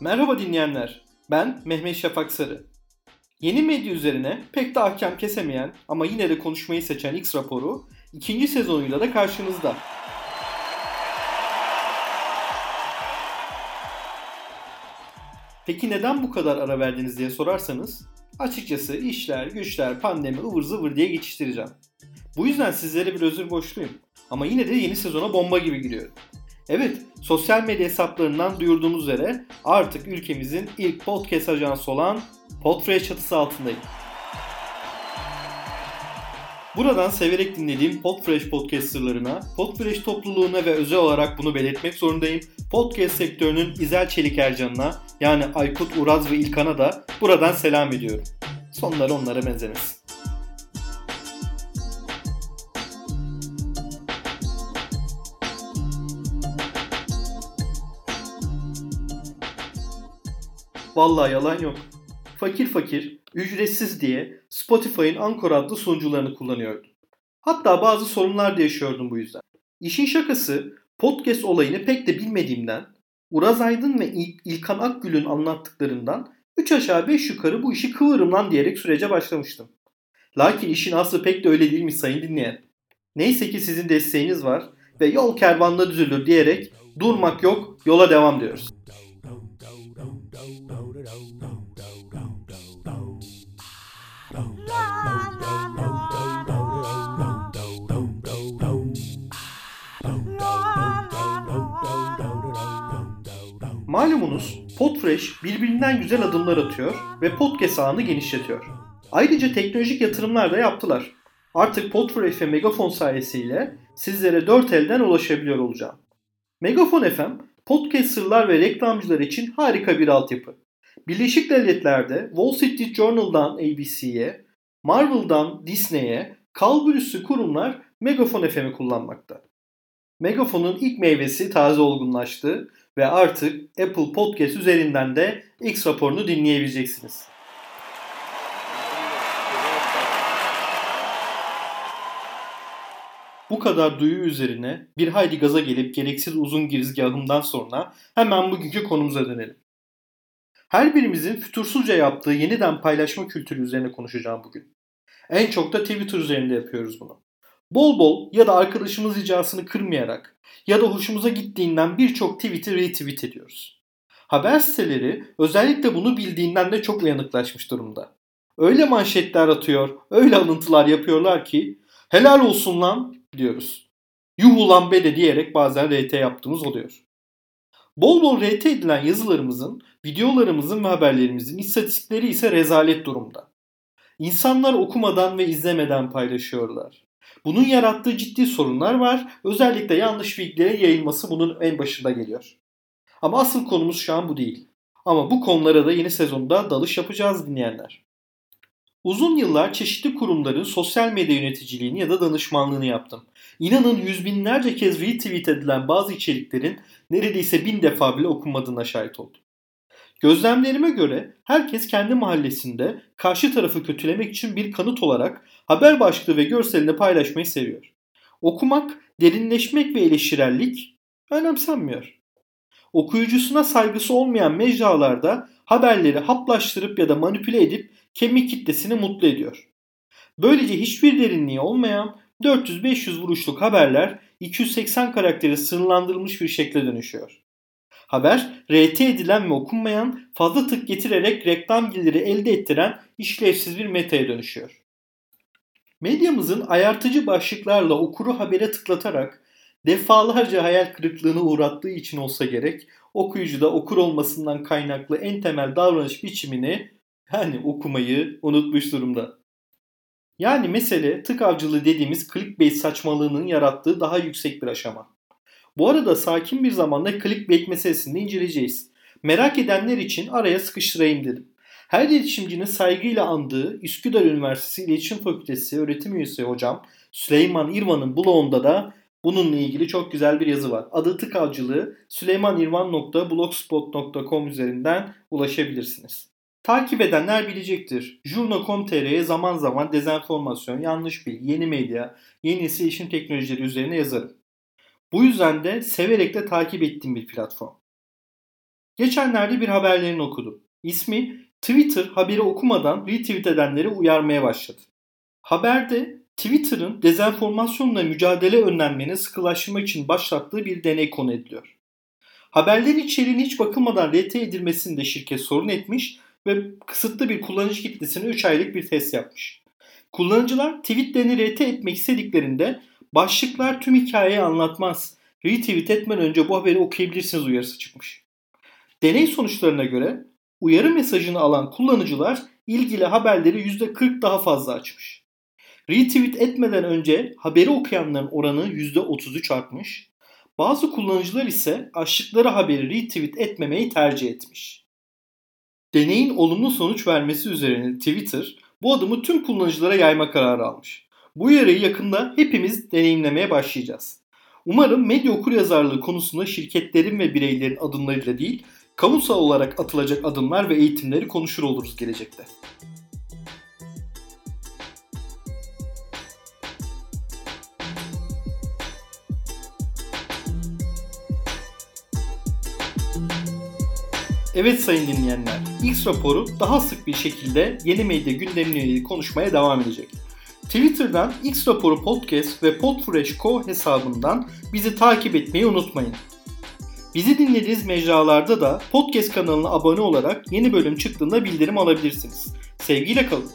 Merhaba dinleyenler. Ben Mehmet Şafak Sarı. Yeni medya üzerine pek de ahkam kesemeyen ama yine de konuşmayı seçen X raporu ikinci sezonuyla da karşınızda. Peki neden bu kadar ara verdiniz diye sorarsanız açıkçası işler, güçler, pandemi ıvır zıvır diye geçiştireceğim. Bu yüzden sizlere bir özür borçluyum. Ama yine de yeni sezona bomba gibi giriyorum. Evet, sosyal medya hesaplarından duyurduğumuz üzere artık ülkemizin ilk podcast ajansı olan Podfresh çatısı altındayım. Buradan severek dinlediğim Podfresh podcasterlarına, Podfresh topluluğuna ve özel olarak bunu belirtmek zorundayım. Podcast sektörünün İzel Çelik Ercan'ına yani Aykut Uraz ve İlkan'a da buradan selam ediyorum. Sonları onlara benzemesin. Vallahi yalan yok. Fakir fakir, ücretsiz diye Spotify'ın Anchor adlı sunucularını kullanıyordum. Hatta bazı sorunlar da yaşıyordum bu yüzden. İşin şakası podcast olayını pek de bilmediğimden Uraz Aydın ve İl- İlkan Akgül'ün anlattıklarından 3 aşağı 5 yukarı bu işi kıvırım lan diyerek sürece başlamıştım. Lakin işin aslı pek de öyle değilmiş sayın dinleyen. Neyse ki sizin desteğiniz var ve yol kervanla düzülür diyerek durmak yok yola devam diyoruz. Malumunuz Podfresh birbirinden güzel adımlar atıyor ve podcast ağını genişletiyor. Ayrıca teknolojik yatırımlar da yaptılar. Artık Podfresh ve Megafon sayesiyle sizlere dört elden ulaşabiliyor olacağım. Megafon FM, podcasterlar ve reklamcılar için harika bir altyapı. Birleşik Devletler'de Wall Street Journal'dan ABC'ye, Marvel'dan Disney'e, kalburüstü kurumlar Megafon FM'i kullanmakta. Megafon'un ilk meyvesi taze olgunlaştı ve artık Apple Podcast üzerinden de X raporunu dinleyebileceksiniz. Bu kadar duyu üzerine bir hayli gaza gelip gereksiz uzun girizgahımdan sonra hemen bugünkü konumuza dönelim. Her birimizin fütursuzca yaptığı yeniden paylaşma kültürü üzerine konuşacağım bugün. En çok da Twitter üzerinde yapıyoruz bunu. Bol bol ya da arkadaşımız ricasını kırmayarak ya da hoşumuza gittiğinden birçok tweet'i retweet ediyoruz. Haber siteleri özellikle bunu bildiğinden de çok uyanıklaşmış durumda. Öyle manşetler atıyor, öyle alıntılar yapıyorlar ki helal olsun lan diyoruz. Yuh ulan be de diyerek bazen RT yaptığımız oluyor. Bol bol RT edilen yazılarımızın, videolarımızın ve haberlerimizin istatistikleri ise rezalet durumda. İnsanlar okumadan ve izlemeden paylaşıyorlar. Bunun yarattığı ciddi sorunlar var. Özellikle yanlış bilgilerin yayılması bunun en başında geliyor. Ama asıl konumuz şu an bu değil. Ama bu konulara da yeni sezonda dalış yapacağız dinleyenler. Uzun yıllar çeşitli kurumların sosyal medya yöneticiliğini ya da danışmanlığını yaptım. İnanın yüz binlerce kez retweet edilen bazı içeriklerin neredeyse bin defa bile okunmadığına şahit oldum. Gözlemlerime göre herkes kendi mahallesinde karşı tarafı kötülemek için bir kanıt olarak haber başlığı ve görselini paylaşmayı seviyor. Okumak, derinleşmek ve eleştirellik önemsenmiyor. Okuyucusuna saygısı olmayan mecralarda haberleri haplaştırıp ya da manipüle edip kemik kitlesini mutlu ediyor. Böylece hiçbir derinliği olmayan 400-500 vuruşluk haberler 280 karaktere sınırlandırılmış bir şekle dönüşüyor. Haber, RT edilen ve okunmayan, fazla tık getirerek reklam geliri elde ettiren işlevsiz bir metaya dönüşüyor. Medyamızın ayartıcı başlıklarla okuru habere tıklatarak defalarca hayal kırıklığına uğrattığı için olsa gerek okuyucuda okur olmasından kaynaklı en temel davranış biçimini yani okumayı unutmuş durumda. Yani mesele tık avcılığı dediğimiz clickbait saçmalığının yarattığı daha yüksek bir aşama. Bu arada sakin bir zamanda clickbait meselesini inceleyeceğiz. Merak edenler için araya sıkıştırayım dedim. Her iletişimcinin saygıyla andığı Üsküdar Üniversitesi İletişim Fakültesi öğretim üyesi hocam Süleyman İrvan'ın blogunda da bununla ilgili çok güzel bir yazı var. Adı tık avcılığı süleymanirvan.blogspot.com üzerinden ulaşabilirsiniz. Takip edenler bilecektir. Jurno.com.tr'ye zaman zaman dezenformasyon, yanlış bilgi, yeni medya, yeni nesil işin teknolojileri üzerine yazarım. Bu yüzden de severek de takip ettiğim bir platform. Geçenlerde bir haberlerini okudum. İsmi Twitter haberi okumadan retweet edenleri uyarmaya başladı. Haberde Twitter'ın dezenformasyonla mücadele önlenmeni sıkılaştırmak için başlattığı bir deney konu ediliyor. Haberlerin içeriğine hiç bakılmadan RT edilmesini de şirket sorun etmiş ve kısıtlı bir kullanıcı kitlesine 3 aylık bir test yapmış. Kullanıcılar tweetlerini RT etmek istediklerinde başlıklar tüm hikayeyi anlatmaz. Retweet etmeden önce bu haberi okuyabilirsiniz uyarısı çıkmış. Deney sonuçlarına göre uyarı mesajını alan kullanıcılar ilgili haberleri %40 daha fazla açmış. Retweet etmeden önce haberi okuyanların oranı %33 artmış. Bazı kullanıcılar ise açtıkları haberi retweet etmemeyi tercih etmiş. Deneyin olumlu sonuç vermesi üzerine Twitter bu adımı tüm kullanıcılara yayma kararı almış. Bu uyarıyı yakında hepimiz deneyimlemeye başlayacağız. Umarım medya okuryazarlığı konusunda şirketlerin ve bireylerin adımlarıyla değil, kamusal olarak atılacak adımlar ve eğitimleri konuşur oluruz gelecekte. Evet sayın dinleyenler, X raporu daha sık bir şekilde yeni medya gündemine konuşmaya devam edecek. Twitter'dan X raporu podcast ve Podfresh.co hesabından bizi takip etmeyi unutmayın. Bizi dinlediğiniz mecralarda da podcast kanalına abone olarak yeni bölüm çıktığında bildirim alabilirsiniz. Sevgiyle kalın.